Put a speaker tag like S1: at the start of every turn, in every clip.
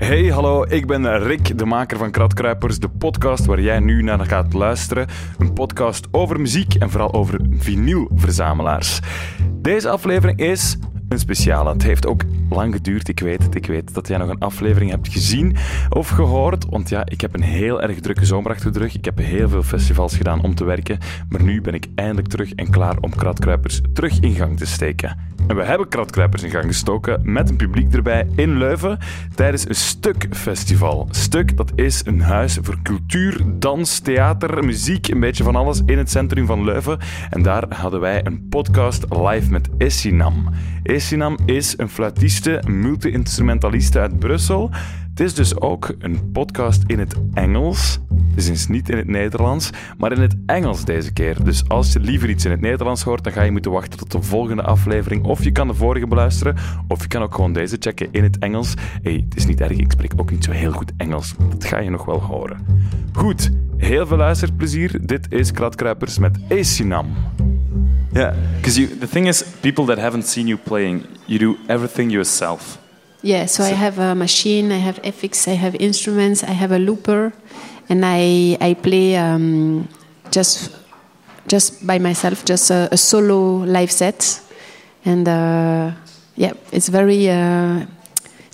S1: Hey, hallo, ik ben Rick, de maker van Kratkruipers, de podcast waar jij nu naar gaat luisteren. Een podcast over muziek en vooral over vinylverzamelaars. Deze aflevering is een speciale. Het heeft ook lang geduurd, ik weet het. Ik weet dat jij nog een aflevering hebt gezien of gehoord. Want ja, ik heb een heel erg drukke zomer achter de rug. Ik heb heel veel festivals gedaan om te werken. Maar nu ben ik eindelijk terug en klaar om Kratkruipers terug in gang te steken. En we hebben Kratkruipers in gang gestoken met een publiek erbij in Leuven tijdens een Stuk-festival. Stuk, dat is een huis voor cultuur, dans, theater, muziek, een beetje van alles in het centrum van Leuven. En daar hadden wij een podcast live met Essinam. Essinam is een fluitiste, multi-instrumentaliste uit Brussel. Het is dus ook een podcast in het Engels. Het is dus niet in het Nederlands, maar in het Engels deze keer. Dus als je liever iets in het Nederlands hoort, dan ga je moeten wachten tot de volgende aflevering. Of je kan de vorige beluisteren, of je kan ook gewoon deze checken in het Engels. hey, het is niet erg, ik spreek ook niet zo heel goed Engels. Dat ga je nog wel horen. Goed, heel veel luisterplezier. Dit is Kratkruipers met Acinam.
S2: Yeah, because you the thing is, people that haven't seen you playing, you do everything yourself.
S3: Yeah, so, I have a machine, I have FX, I have instruments, I have a looper, and I I play um, just just by myself, just a, a solo live set, and uh, yeah, it's very uh,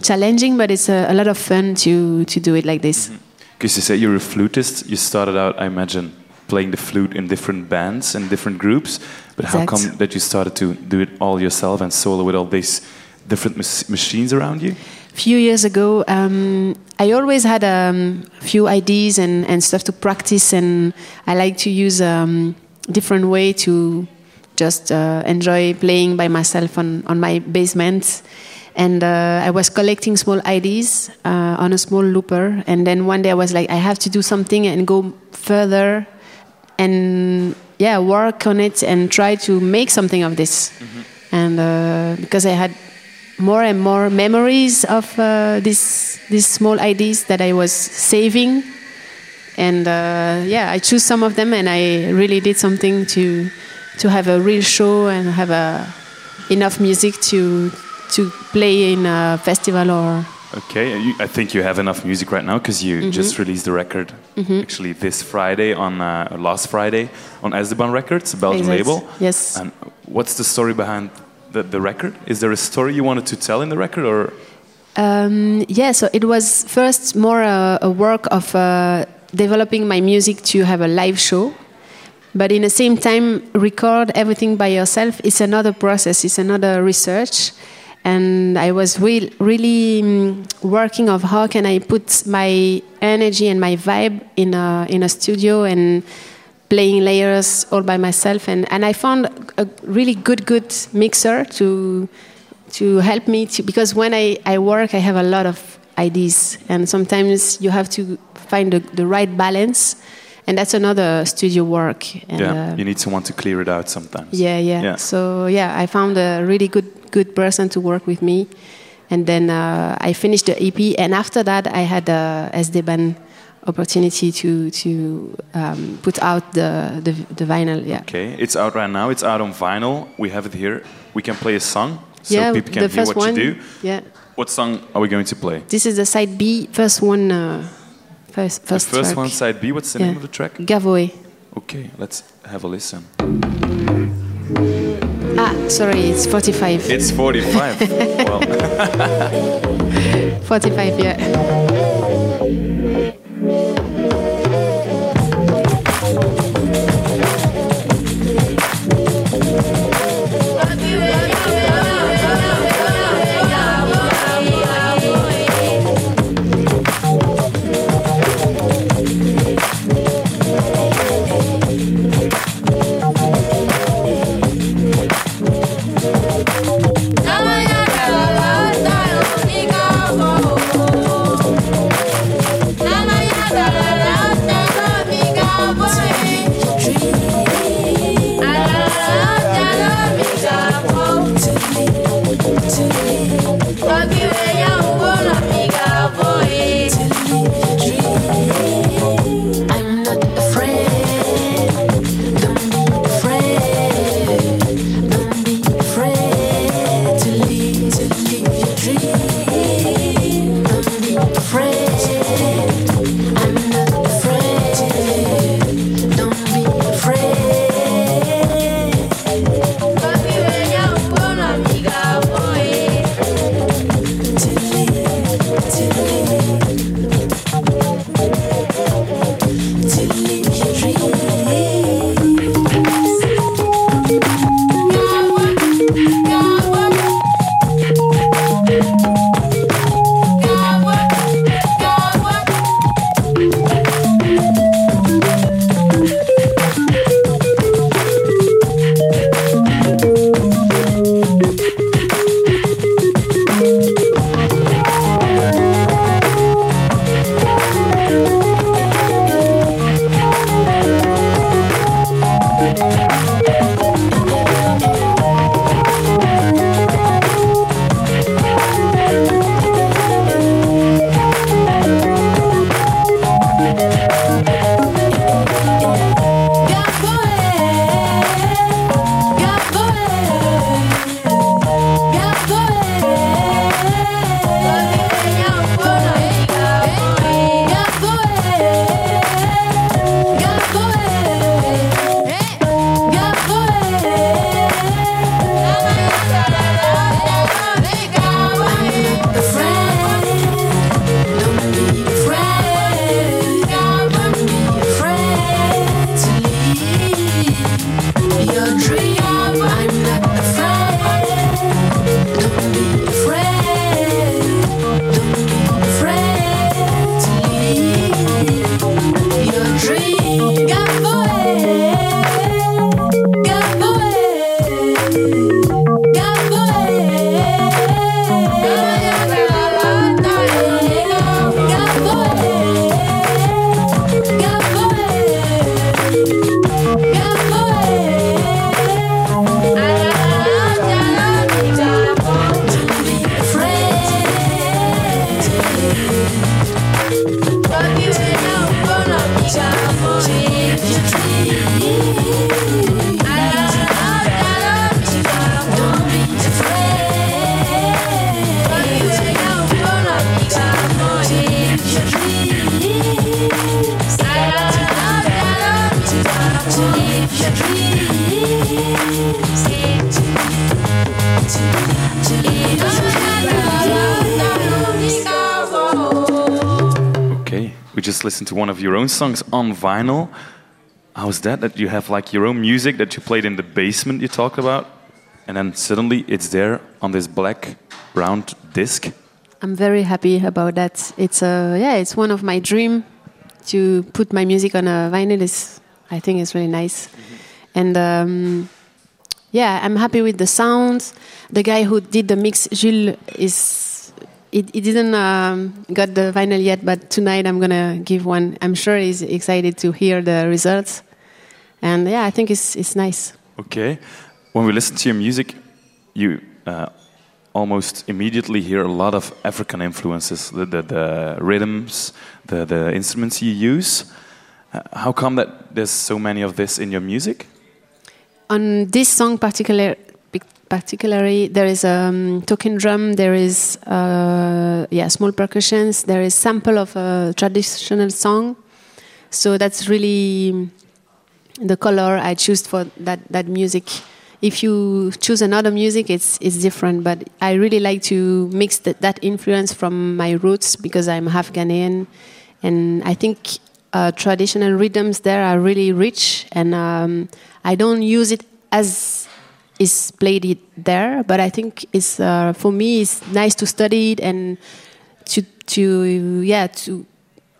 S3: challenging, but it's a, a, lot of fun to to do it like this.
S2: Because you say you're a flutist, you started out, I imagine, playing the flute in different bands and different groups. But
S3: exact.
S2: how come that you started to do it all yourself and solo with all these different machines around you?
S3: A few years ago, um, I always had a um, few ideas and, and stuff to practice, and I like to use a um, different way to just uh, enjoy playing by myself on, on my basement. And uh, I was collecting small ideas uh, on a small looper, and then one day I was like, I have to do something and go further, and yeah, work on it and try to make something of this. Mm-hmm. And uh, because I had more and more memories of uh, these these small ideas that I was saving, and uh, yeah, I choose some of them, and I really did something to to have a real show and have a enough music to to play in a festival or.
S2: Okay, I think you have enough music right now because you mm -hmm. just released the record mm -hmm. actually this Friday on uh, last Friday on Sdban Records, a Belgian label.
S3: Yes.
S2: And what's the story behind the, the record? Is there a story you wanted to tell in the record, or?
S3: Um, yeah, so it was first more a, a work of uh, developing my music to have a live show, but in the same time, record everything by yourself is another process. It's another research, and I was re- really um, working of how can I put my energy and my vibe in a in a studio and playing layers all by myself. And, and I found a really good good mixer to to help me to because when I, I work I have a lot of ideas. And sometimes you have to find the, the right balance. And that's another studio work. And,
S2: yeah uh, you need someone to clear it out sometimes.
S3: Yeah, yeah, yeah. So yeah I found a really good good person to work with me and then uh, I finished the EP and after that I had a Sdban opportunity to to um, put out the, the, the vinyl. Yeah.
S2: Okay, it's out right now. It's out on vinyl. We have it here. We can play a song so
S3: yeah,
S2: people can
S3: the
S2: hear what
S3: one,
S2: you do.
S3: Yeah.
S2: What song are we going to play?
S3: This is the side B, first one. Uh, first first,
S2: the first
S3: track.
S2: one, side B. What's the
S3: yeah.
S2: name of the track?
S3: Gavoe.
S2: Okay, let's have a listen.
S3: Ah, sorry, it's 45.
S2: It's 45. well.
S3: 45, yeah.
S2: We just listened to one of your own songs on vinyl. How's that? That you have like your own music that you played in the basement you talked about, and then suddenly it's there on this black round disc.
S3: I'm very happy about that. It's a yeah, it's one of my dream to put my music on a vinyl. Is I think it's really nice, and um, yeah, I'm happy with the sound. The guy who did the mix, Jules, is he, he didn't um, got the vinyl yet, but tonight I'm gonna give one. I'm sure he's excited to hear the results, and yeah, I think it's it's nice.
S2: Okay. When we listen to your music, you uh, almost immediately hear a lot of African influences, the, the, the rhythms, the, the instruments you use. Uh, how come that there's so many of this in your music?
S3: on this song particular, particularly there is a um, talking drum there is uh, yeah small percussions there is sample of a traditional song. So that's really the color i choose for that that music. If you choose another music it's it's different but i really like to mix that, that influence from my roots because i'm half ghanaian and i think uh, traditional rhythms there are really rich and um, I don't use it as is played it there, but I think it's uh, for me it's nice to study it and to to yeah to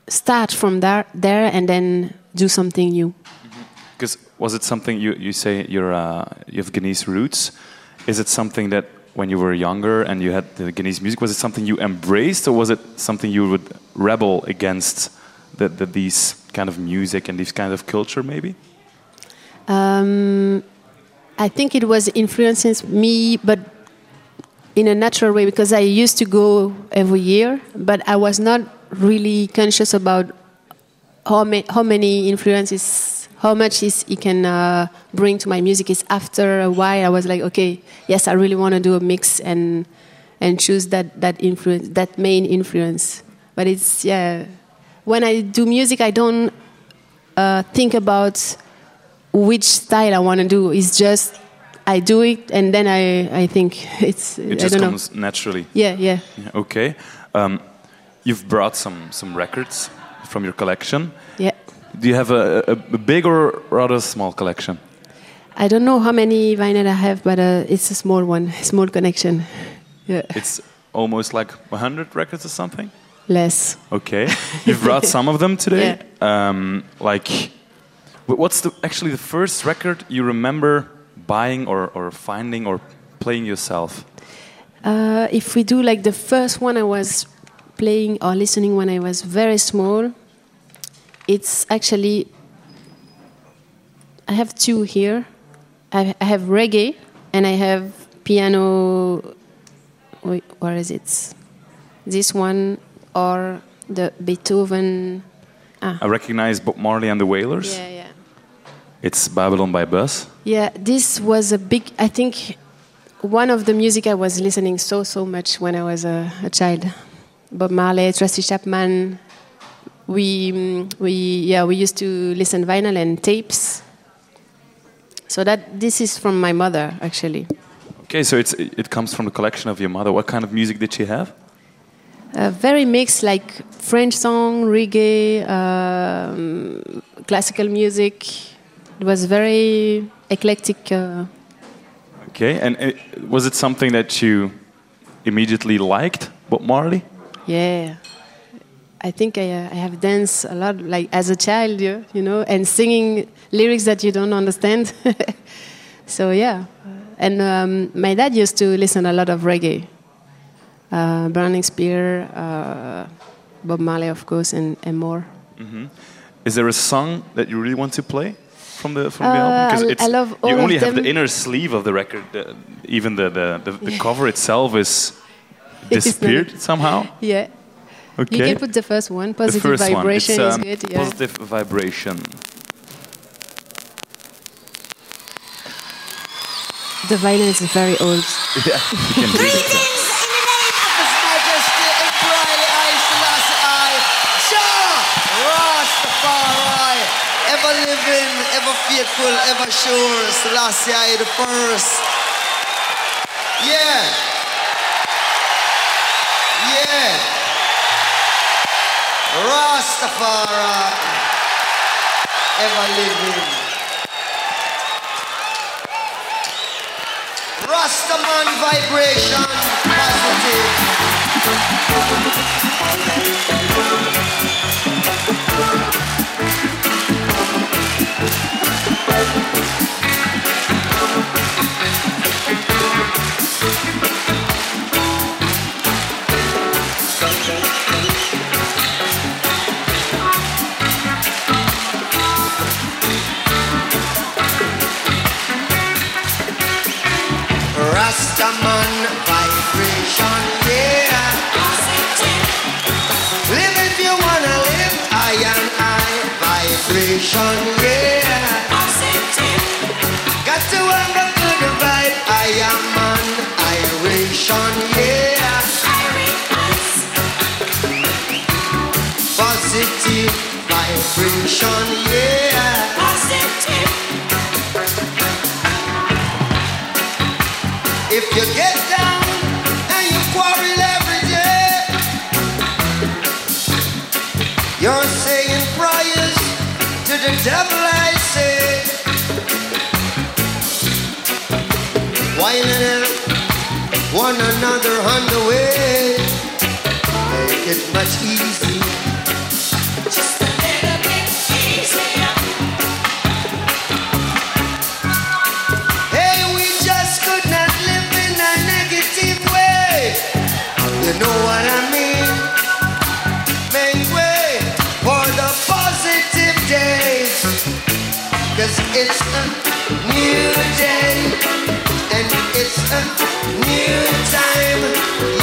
S3: start from there there and then do something new.
S2: Because was it something you you say you're uh, you have Ghanese roots? Is it something that when you were younger and you had the Ghanese music, was it something you embraced, or was it something you would rebel against the, the, these kind of music and this kind of culture, maybe?
S3: Um, I think it was influencing me, but in a natural way because I used to go every year, but I was not really conscious about how, ma- how many influences, how much is it can uh, bring to my music. Is after a while I was like, okay, yes, I really want to do a mix and and choose that that influence, that main influence. But it's yeah, when I do music, I don't uh, think about which style I want to do. It's just I do it, and then I I think it's.
S2: It
S3: I
S2: just
S3: don't know.
S2: comes naturally.
S3: Yeah, yeah.
S2: Yeah, Okay. Um, you've brought some some records from your collection.
S3: Yeah.
S2: Do you have a, a, a big or rather small collection?
S3: I don't know how many vinyl I have, but uh, it's a small one, small connection. Yeah.
S2: It's almost like 100 records or something.
S3: Less.
S2: Okay. You've brought some of them today. Um, like, what's the actually the first record you remember buying or, or finding or playing yourself?
S3: Uh, if we do like the first one I was playing or listening when I was very small, it's actually. I have two here. I, I have reggae and I have piano. Wait, where is it? This one or the Beethoven. Ah.
S2: I recognize Bob Marley and the Wailers.
S3: Yeah, yeah.
S2: It's Babylon by Bus.
S3: Yeah, this was a big. I think one of the music I was listening so so much when I was a, a child. Bob Marley, Tracy Chapman. We mm, we yeah we used to listen vinyl and tapes. So that this is from my mother actually.
S2: Okay, so it's it comes from the collection of your mother. What kind of music did she have?
S3: Uh, very mixed, like French song, reggae, um, classical music. It was very eclectic. Uh,
S2: Okay, and it, was it something that you immediately liked, Bob Marley?
S3: Yeah, I think I, uh, I have danced a lot, like as a child, you, you know, and singing lyrics that you don't understand. so yeah, and um, my dad used to listen a lot of reggae, uh, Burning Spear, uh, Bob Marley, of course, and, and more.
S2: Is there a song that you really want to play from the from the
S3: Uh,
S2: album?
S3: I- I love all
S2: you only have the inner sleeve of the record. The, even the the, the, the cover itself is disappeared somehow.
S3: Yeah.
S2: Okay.
S3: You can put the first one.
S2: the
S3: Positive
S2: first one. It's,
S3: vibration
S2: um,
S3: is good. Yeah.
S2: Positive vibration.
S3: The violin is very old.
S2: Yeah, you can read it.
S4: Greetings in the name of His Majesty Emperor I Selassie I, Jah Rastafari, ever living, ever faithful, ever sure, Selassie I the first. Yeah. Yeah. Ras Rastafari, ever living. Rastaman vibration, positive. Vibration, yeah. Got to have a good vibe, I am an iration, yeah. Positive vibration, yeah. If you get down and you quarrel every day, you're saying the devil, I say. Whining at one another on the way, make it much easier. It's a new day and it's a new time.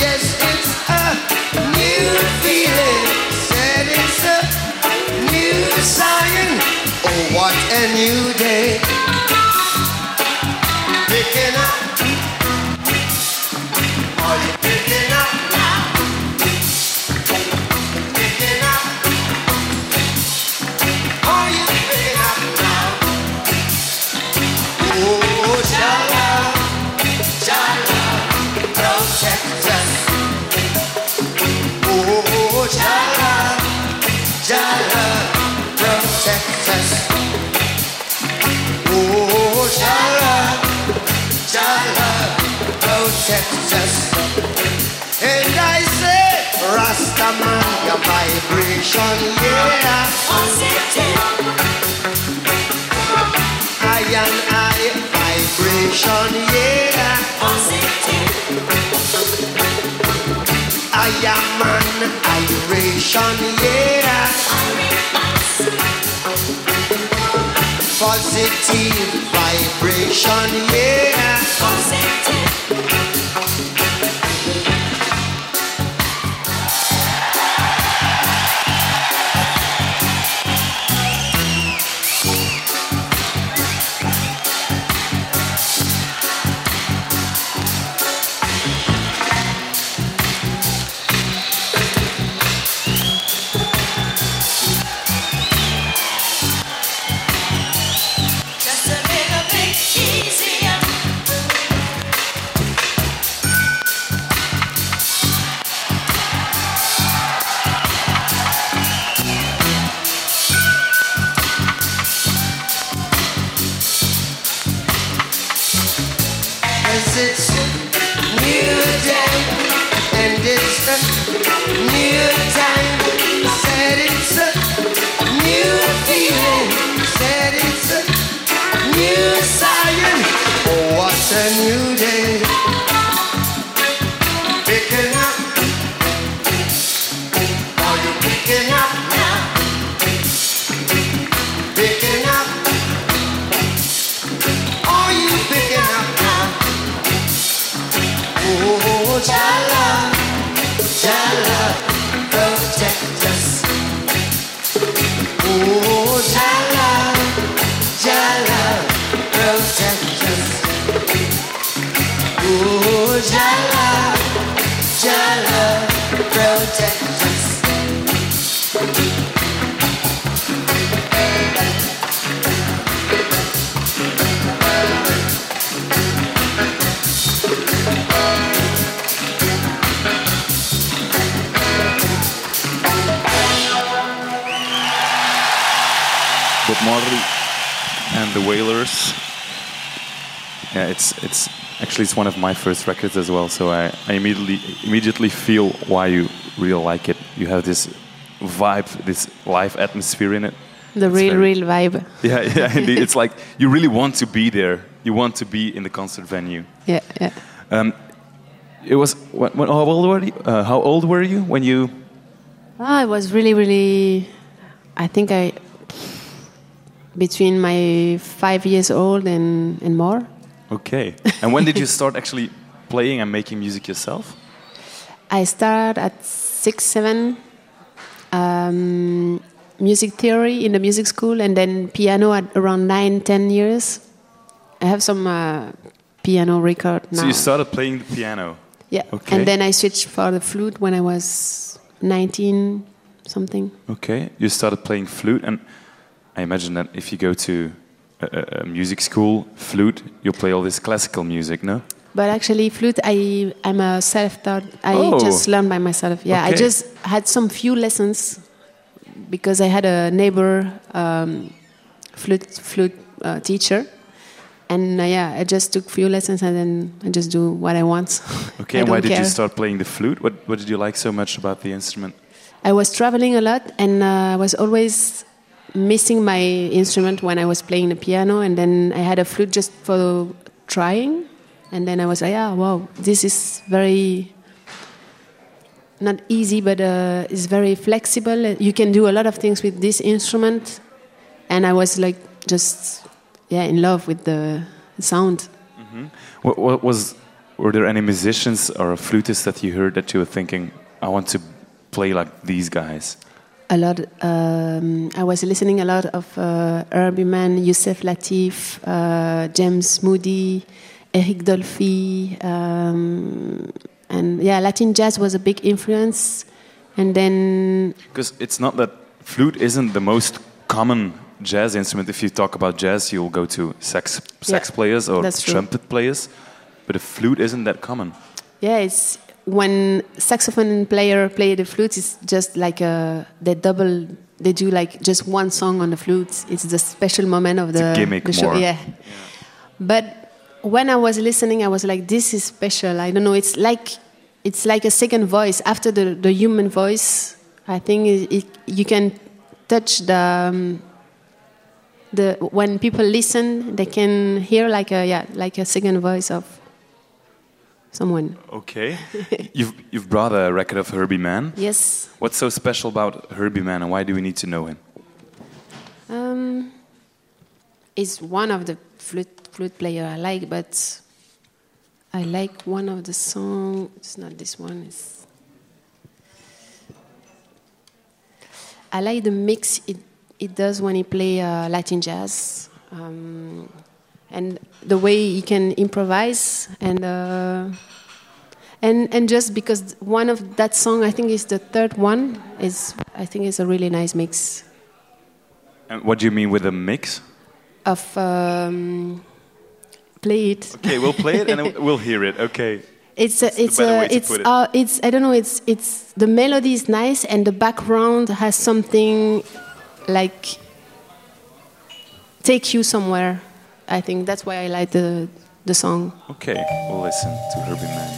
S4: Yes, it's a new feeling. Said it's a new. Oh, what a new day. Rastaman, your vibration, yeah. I and I, vibration, yeah. I am an iration, yeah. Positive vibration, yeah. Up
S2: the Yeah, it's it's actually it's one of my first records as well. So I, I immediately immediately feel why you really like it. You have this vibe, this live atmosphere in it.
S3: The
S2: It's
S3: real,
S2: very-
S3: real vibe.
S2: Yeah, yeah, indeed. It's like you really want to be there. You want to be in the concert venue.
S3: Yeah, yeah.
S2: Um, it was what, what, how old were you? Uh, how old were you when you?
S3: Ah, I was really, really. I think I between my five years old and and more.
S2: Okay. And when did you start actually playing and making music yourself?
S3: I started at six, seven. Um, music theory in the music school, and then piano at around nine, ten years. I have some uh, piano record now.
S2: So you started playing the piano.
S3: yeah,
S2: Okay.
S3: and then I switched for the flute when I was nineteen, something.
S2: Okay. You started playing flute, and I imagine that if you go to a, a- music school, flute, you'll play all this classical music, no?
S3: But actually, flute, I I'm a self-taught. I
S2: Oh.
S3: just learned by myself. Yeah, I just had some few lessons because I had a neighbor um, flute flute uh, teacher, and uh, yeah, I just took few lessons and then I just do what I want.
S2: Okay.
S3: I
S2: and why did you start playing the flute? What What did you like so much about the instrument?
S3: I was traveling a lot and uh, I was always missing my instrument when I was playing the piano. And then I had a flute just for trying. And then I was like, yeah, wow, this is very not easy, but uh, it's very flexible. You can do a lot of things with this instrument. And I was like, just yeah, in love with the sound.
S2: What, what was? Were there any musicians or flutists that you heard that you were thinking, I want to play like these guys?
S3: A lot. Um, I was listening a lot of uh, Herbie Mann, Yusef Lateef, uh, James Moody, Eric Dolphy, um, and yeah, Latin jazz was a big influence. And then
S2: Because it's not that flute isn't the most common jazz instrument. If you talk about jazz, you'll go to sax sax
S3: Yeah,
S2: players or
S3: true.
S2: trumpet players, but a flute isn't that common.
S3: yeah, it's when saxophone player play the flute, it's just like a they double. They do like just one song on the flute. It's the special moment of
S2: a
S3: the,
S2: gimmick
S3: the show.
S2: more.
S3: Yeah. But when I was listening, I was like, "This is special." I don't know. It's like it's like a second voice after the, the human voice. I think it, it, you can touch the um, the when people listen, they can hear like a yeah like a second voice of someone.
S2: Okay, you've you've brought a record of Herbie Mann.
S3: Yes.
S2: What's so special about Herbie Mann, and why do we need to know him?
S3: Um, is one of the flute flute player I like, but I like one of the song. It's not this one. It's I like the mix it it does when he play uh, Latin jazz, um, and the way he can improvise and. Uh, and, and just because one of that song, I think is the third one, is I think it's a really nice mix.
S2: And what do you mean with a mix?
S3: of um, play it.
S2: Okay, we'll play it and we'll hear it. Okay.
S3: It's a, it's a, it's
S2: it.
S3: uh, it's I don't know. It's it's the melody is nice and the background has something like take you somewhere. I think that's why I like the the song.
S2: Okay, we'll listen to Herbie Mann.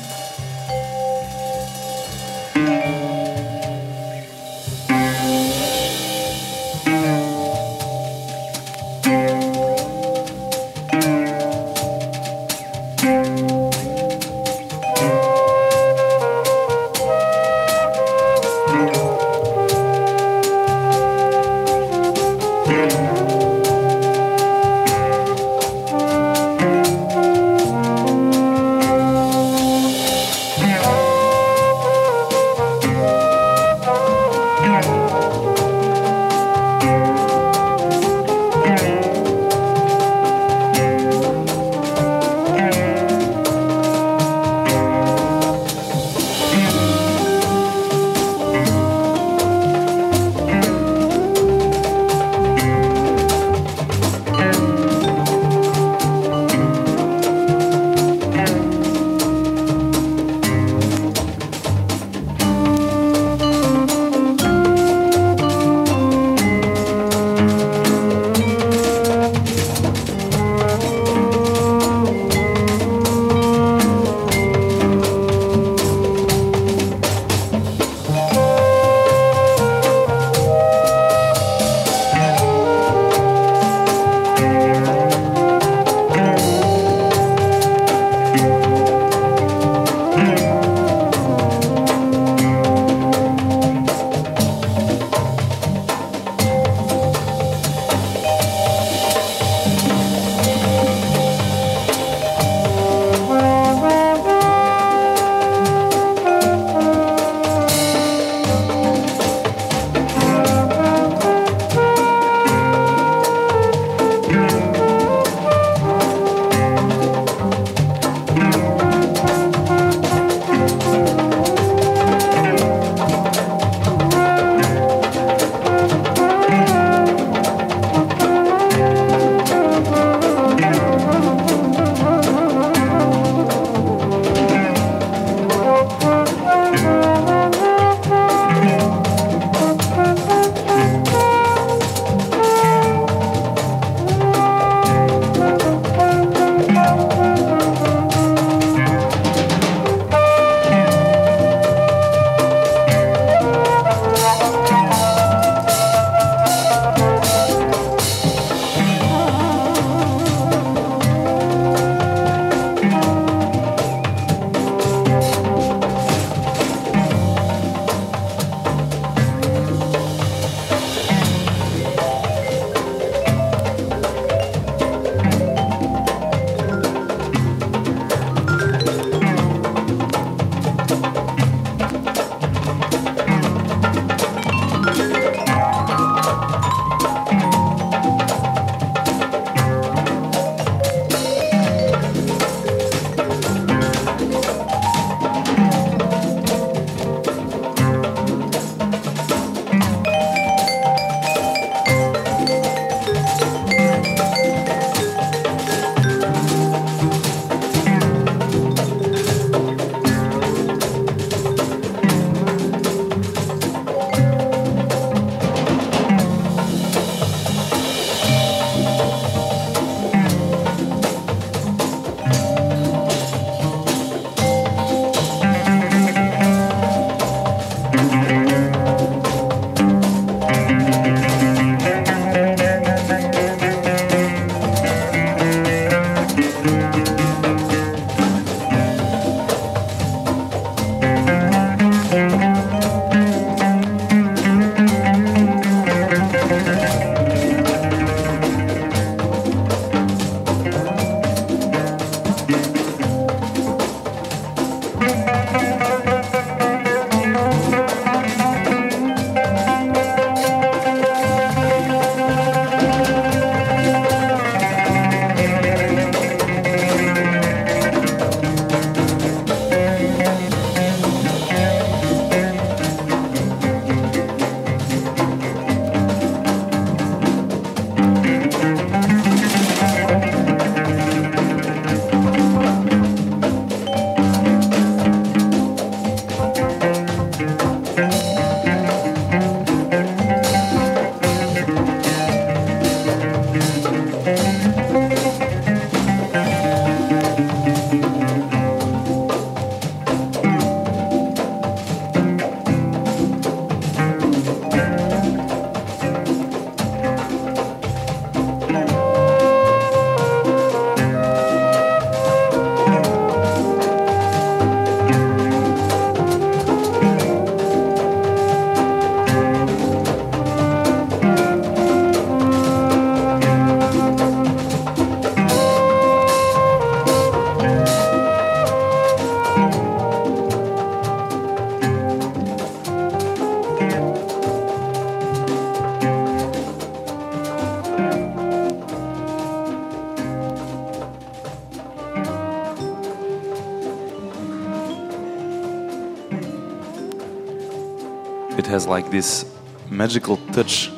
S2: Has like this magical touch.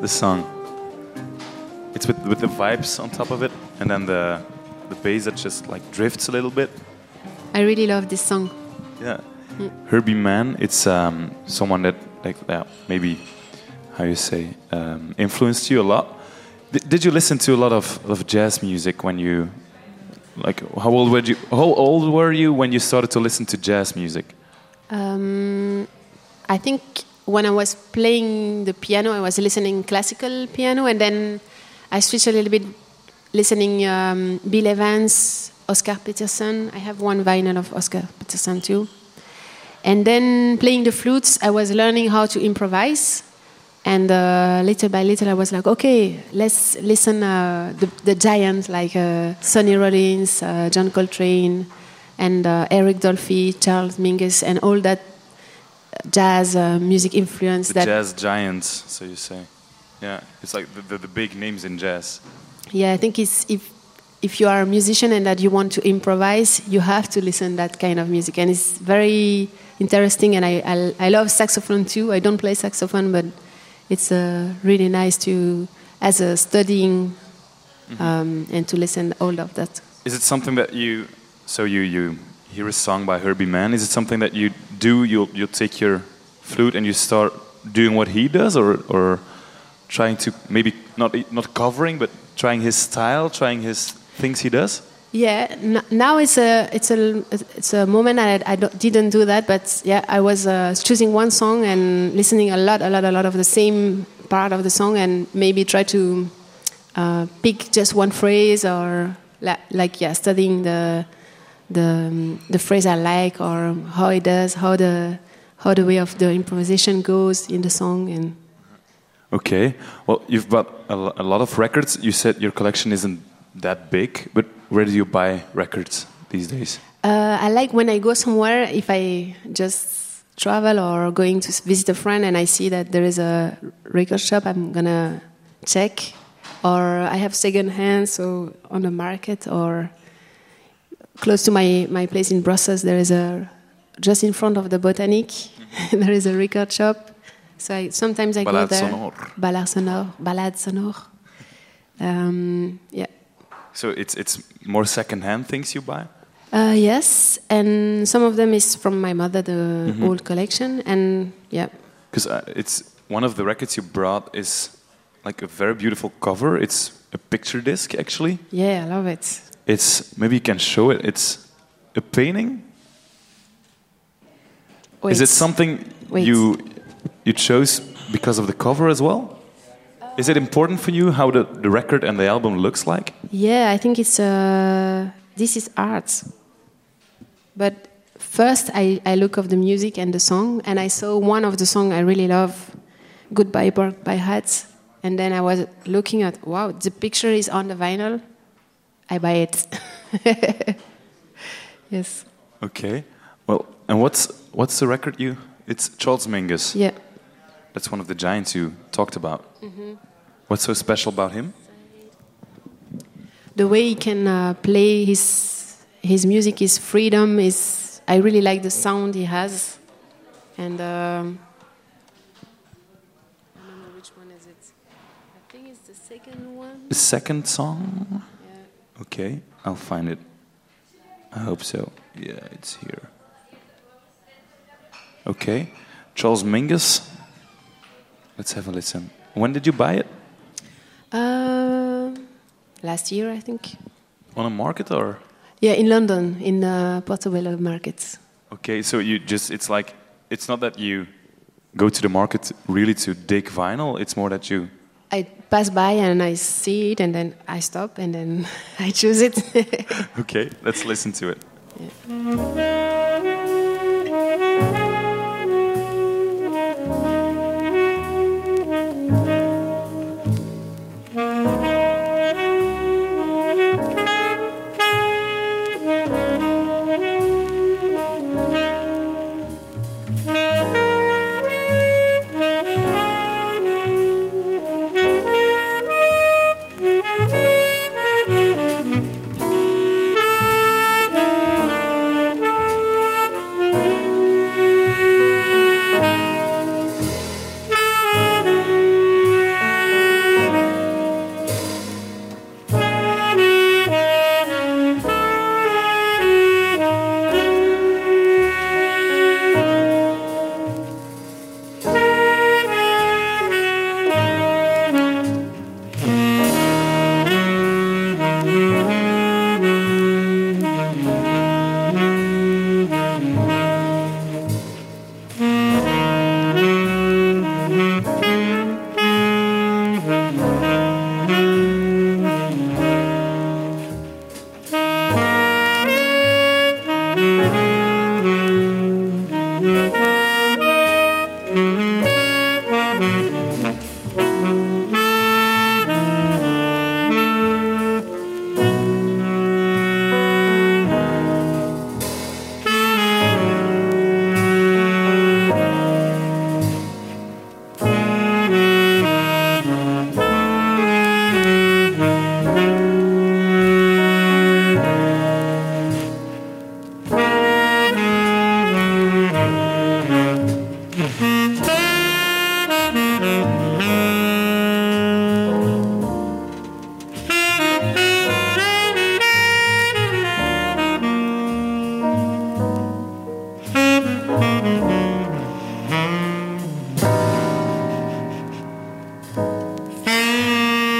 S2: The song. It's with with the vibes on top of it, and then the the bass that just like drifts a little bit.
S3: I really love this song.
S2: Yeah. Herbie Mann, it's um, someone that like uh, maybe how you say um, influenced you a lot. D- did you listen to a lot of, of jazz music when you like how old were you how old were you when you started to listen to jazz music?
S3: Um, I think when I was playing the piano, I was listening classical piano, and then I switched a little bit, listening um, Bill Evans, Oscar Peterson. I have one vinyl of Oscar Peterson too. And then playing the flutes, I was learning how to improvise. And uh, little by little, I was like, okay, let's listen uh, the, the giants like uh, Sonny Rollins, uh, John Coltrane, and uh, Eric Dolphy, Charles Mingus, and all that jazz uh, music influence
S2: The
S3: that
S2: jazz giants, so you say. Yeah, it's like the, the, the big names in jazz.
S3: Yeah, I think it's if if you are a musician and that you want to improvise, you have to listen that kind of music, and it's very interesting. And I I, I love saxophone too. I don't play saxophone, but it's uh, really nice to as a studying um, and to listen all of that.
S2: Is it something that you so you you hear a song by Herbie Mann? Is it something that you do? You'll you'll take your flute and you start doing what he does, or or trying to maybe not not covering, but trying his style, trying his things he does.
S3: Yeah, now it's a it's a it's a moment I, I didn't do that, but yeah, I was uh, choosing one song and listening a lot, a lot, a lot of the same part of the song, and maybe try to uh, pick just one phrase or la- like yeah, studying the the the phrase I like or how it does, how the how the way of the improvisation goes in the song, and
S2: Okay. Well, you've bought a, a lot of records. You said your collection isn't that big, but where do you buy records these days?
S3: Uh, I like when I go somewhere, if I just travel or going to visit a friend and I see that there is a record shop, I'm gonna check. Or I have second hand, so on the market or close to my, my place in Brussels, there is a just in front of the Botanic, there is a record shop. So I, sometimes I go
S2: Ballade
S3: there.
S2: sonore.
S3: Ballade sonore. Ballade sonore. Um, yeah.
S2: So it's it's more second-hand things you buy.
S3: Uh, yes, and some of them is from my mother, the old collection, and yeah,
S2: Because uh, it's one of the records you brought is like a very beautiful cover. It's a picture disc actually.
S3: yeah, I love it.
S2: It's maybe you can show it. It's a painting.
S3: Wait,
S2: Is it something
S3: Wait.
S2: you you chose because of the cover as well? Is it important for you how the, the record and the album looks like?
S3: Yeah, I think it's uh, this is art. But first, I, I look of the music and the song, and I saw one of the song I really love, "Goodbye Bird" by Hats, and then I was looking at wow, the picture is on the vinyl. I buy it. yes.
S2: Okay. Well, and what's what's the record you? It's Charles Mingus.
S3: Yeah.
S2: That's one of the giants you talked about. What's so special about him?
S3: the way he can uh, play his his music, his freedom is. I really like the sound he has, and um, I don't know which one is it. I think it's the second one.
S2: The second song. Okay, I'll find it. I hope so. Yeah, it's here. Okay, Charles Mingus. Let's have a listen. When did you buy it?
S3: Uh, last year, I think.
S2: On a market or?
S3: Yeah, in London, in uh, Portobello Market.
S2: Okay, so you just, it's like, it's not that you go to the market really to dig vinyl, it's more that you.
S3: Pass by and I see it, and then I stop, and then I choose it.
S2: Okay, let's listen to it.
S5: Thank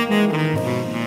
S2: Mm-hmm.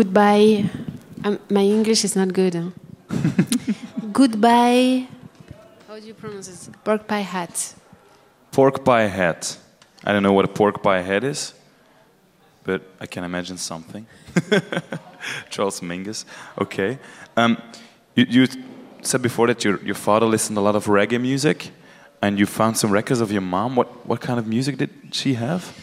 S3: Goodbye. Um, my English is not good. huh? Goodbye. How do you pronounce it? Pork pie hat.
S2: Pork pie hat. I don't know what a pork pie hat is, but I can imagine something. Charles Mingus. Okay. Um, you, you said before that your, your father listened a lot of reggae music, and you found some records of your mom. What, what kind of music did she have?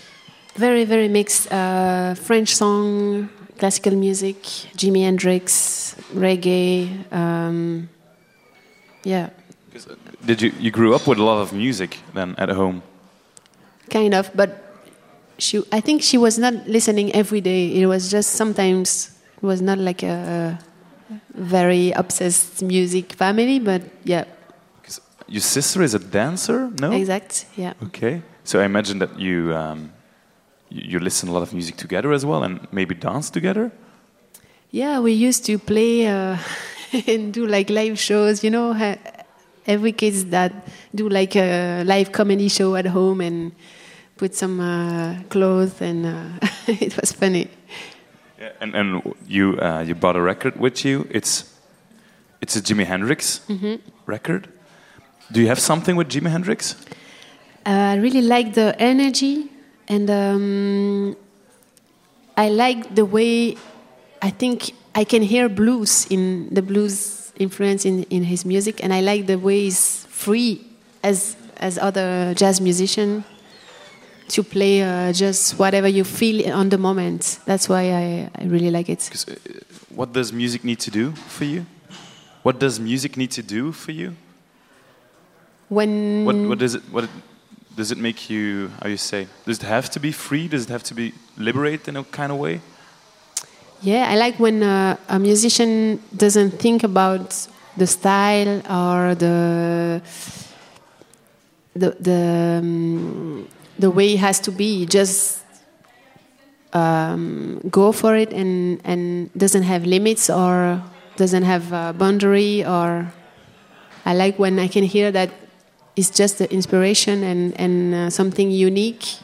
S3: Very, very mixed. Uh, French song, classical music, Jimi Hendrix, reggae. Um, yeah,
S2: Did you, you grew up with a lot of music then at home?
S3: kind of. But she, I think she was not listening every day. It was just sometimes. It was not like a, a very obsessed music family, but yeah.
S2: Your sister is a dancer, no?
S3: exact. Yeah.
S2: Okay. So I imagine that you, um, you listen a lot of music together as well, and maybe dance together.
S3: Yeah, we used to play uh, and do like live shows. You know, every kids that do like a live comedy show at home and put some uh, clothes, and uh, it was funny.
S2: Yeah. And and you uh, you bought a record with you. It's it's a Jimi Hendrix record. Do you have something with Jimi Hendrix?
S3: Uh, I really like the energy, and um, I like the way I think I can hear blues in the blues influence in, in his music, and I like the way he's free as as other jazz musician to play uh, just whatever you feel on the moment. That's why I, I really like it.
S2: uh, what does music need to do for you? What does music need to do for you?
S3: When
S2: What, what does it? What does it make you? How you say? Does it have to be free? Does it have to be liberated in a kind of way?
S3: Yeah, I like when uh, a musician doesn't think about the style or the the the, um, the way it has to be. Just um, go for it and and doesn't have limits or doesn't have a boundary. Or I like when I can hear that it's just the inspiration and and uh, something unique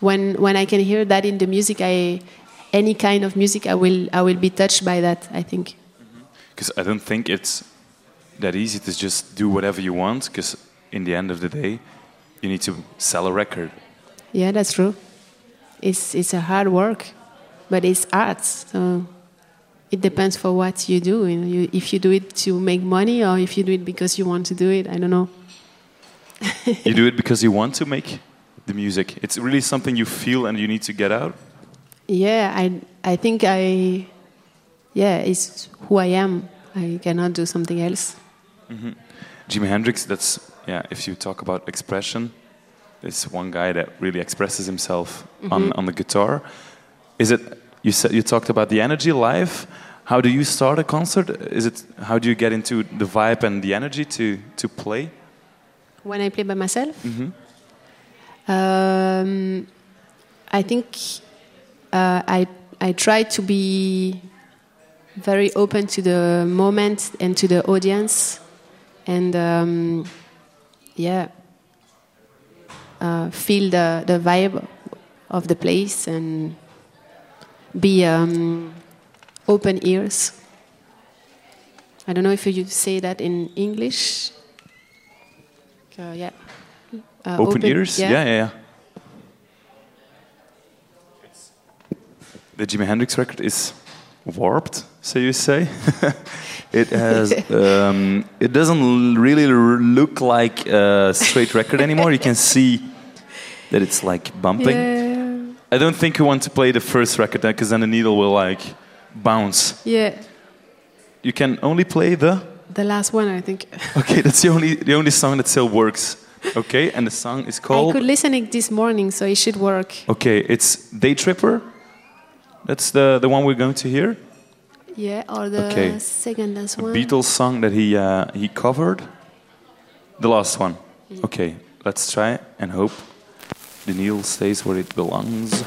S3: when when I can hear that in the music, I any kind of music, I will I will be touched by that. I think.
S2: Because I don't think it's that easy to just do whatever you want. Because in the end of the day, you need to sell a record.
S3: Yeah, that's true. It's it's a hard work, but it's art. So it depends for what you do. You know, you, if you do it to make money, or if you do it because you want to do it, I don't know.
S2: You do it because you want to make the music. It's really something you feel and you need to get out.
S3: Yeah, I I think I yeah, it's who I am. I cannot do something else. Mm-hmm.
S2: Jimi Hendrix, that's yeah. If you talk about expression, it's one guy that really expresses himself on, mm-hmm. on the guitar. Is it you said you talked about the energy live? How do you start a concert? Is it how do you get into the vibe and the energy to to play?
S3: When I play by myself, um, I think uh, I I try to be very open to the moment and to the audience, and um, yeah, uh, feel the the vibe of the place and be um, open ears. I don't know if you say that in English. Uh, yeah. Uh,
S2: Open, ears? Yeah, yeah, yeah. The Jimi Hendrix record is warped, so you say. it has. Um, it doesn't really look like a straight record anymore. You can see that it's like bumping.
S3: Yeah.
S2: I don't think you want to play the first record because then the needle will like bounce.
S3: Yeah.
S2: You can only play the.
S3: The last one, I think.
S2: Okay, that's the only the only song that still works. Okay, and the song is called.
S3: I could listen it this morning, so it should work.
S2: Okay, it's Day Tripper. That's the, the one we're going to hear.
S3: Yeah, or the
S2: Okay.
S3: second last
S2: A
S3: one.
S2: Beatles song that he uh, he covered. The last one. Okay, let's try and hope the needle stays where it belongs.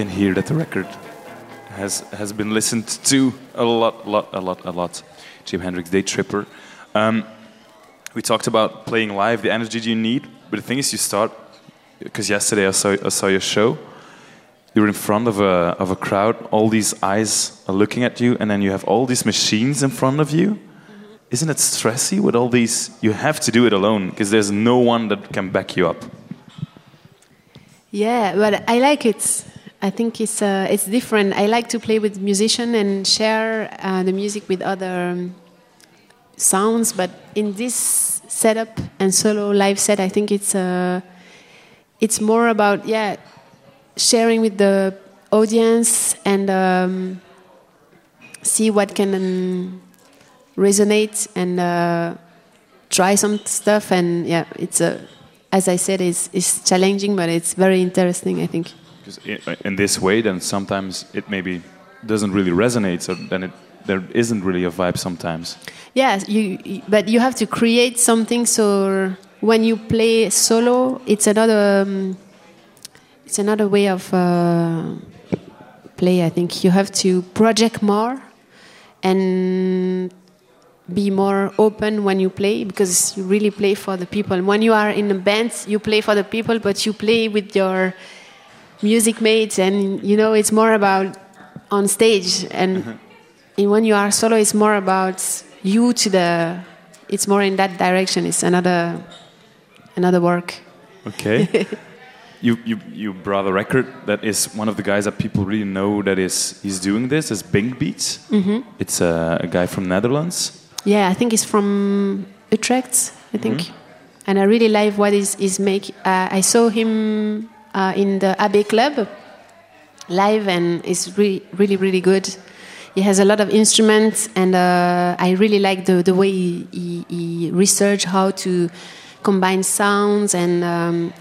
S2: Can hear that the record has has been listened to a lot, a lot, a lot, a lot. Jimi Hendrix, Day Tripper. Um, we talked about playing live, the energy you need, but the thing is, you start because yesterday I saw I saw your show. You're in front of a of a crowd. All these eyes are looking at you, and then you have all these machines in front of you. Isn't it stressy with all these? You have to do it alone because there's no one that can back you up.
S3: Yeah, but I like it. I think it's uh, it's different. I like to play with musicians and share uh, the music with other um, sounds. But in this setup and solo live set, I think it's uh, it's more about yeah sharing with the audience and um, see what can um, resonate and uh, try some stuff. And yeah, it's a as I said, it's, it's challenging, but it's very interesting. I think.
S2: Because in this way, then sometimes it maybe doesn't really resonate. So then it there isn't really a vibe sometimes.
S3: Yes, you, you- but you have to create something. So when you play solo, it's another, um, it's another way of uh, play. I think you have to project more and be more open when you play because you really play for the people. When you are in a band, you play for the people, but you play with your music mates, and you know it's more about on stage. And and when you are solo, it's more about you to the. It's more in that direction. It's another another work.
S2: Okay. you, you you brought a record that is one of the guys that people really know that is he's doing this is Binkbeats. Mm-hmm. It's a, a guy from Netherlands.
S3: Yeah, I think he's from Utrecht. I think, and I really like what is is make. Uh, I saw him uh, in the AB Club live, and it's really really really good. He has a lot of instruments, and uh, I really like the the way he, he, he research how to combine sounds, and um,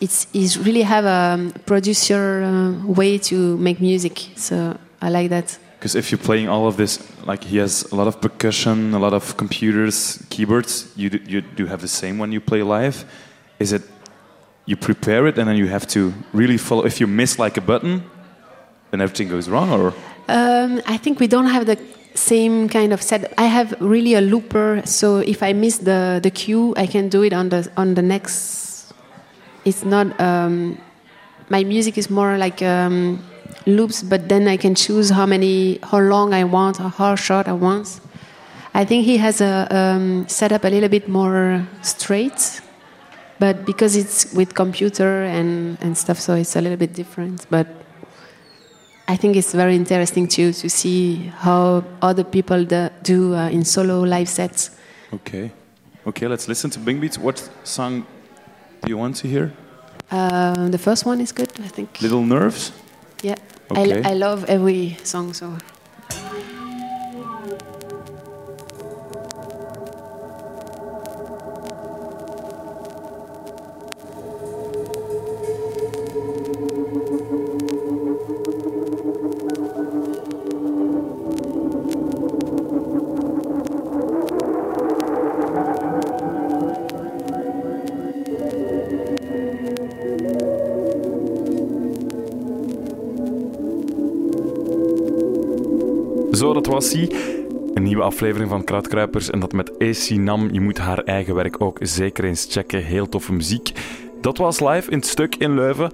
S3: it's he's really have a producer uh, way to make music. So I like that.
S2: Because if you're playing all of this, like he has a lot of percussion, a lot of computers, keyboards. You do, you do have the same when you play live. Is it you prepare it and then you have to really follow? If you miss like a button, then everything goes wrong, or
S3: Um, I think we don't have the same kind of set. I have really a looper, so if I miss the the cue, I can do it on the on the next. It's not. Um, my music is more like um, loops, but then I can choose how many, how long I want, or how short I want. I think he has a um, setup a little bit more straight, but because it's with computer and and stuff, so it's a little bit different. But I think it's very interesting too to see how other people do, do uh, in solo live sets.
S2: okay, okay. Let's listen to Binkbeats. What song do you want to hear?
S3: Uh, the first one is good, I think.
S2: Little Nerves.
S3: Yeah,
S2: Okay.
S3: I, I love every song. So
S1: Een nieuwe aflevering van Kratkruipers en dat met AC Nam. Je moet haar eigen werk ook zeker eens checken. Heel toffe muziek. Dat was live in het stuk in Leuven.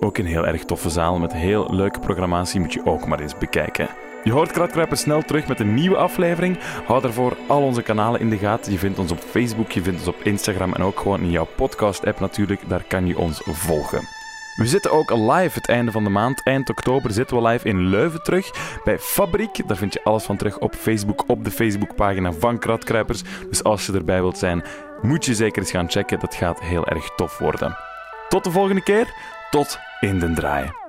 S1: Ook een heel erg toffe zaal met heel leuke programmatie. Moet je ook maar eens bekijken. Je hoort Kratkruipers snel terug met een nieuwe aflevering. Hou daarvoor al onze kanalen in de gaten. Je vindt ons op Facebook, je vindt ons op Instagram en ook gewoon in jouw podcast-app natuurlijk. Daar kan je ons volgen. We zitten ook live het einde van de maand. Eind oktober zitten we live in Leuven terug bij Fabriek. Daar vind je alles van terug op Facebook, op de Facebookpagina van Kratkruipers. Dus als je erbij wilt zijn, moet je zeker eens gaan checken. Dat gaat heel erg tof worden. Tot de volgende keer. Tot in den draai.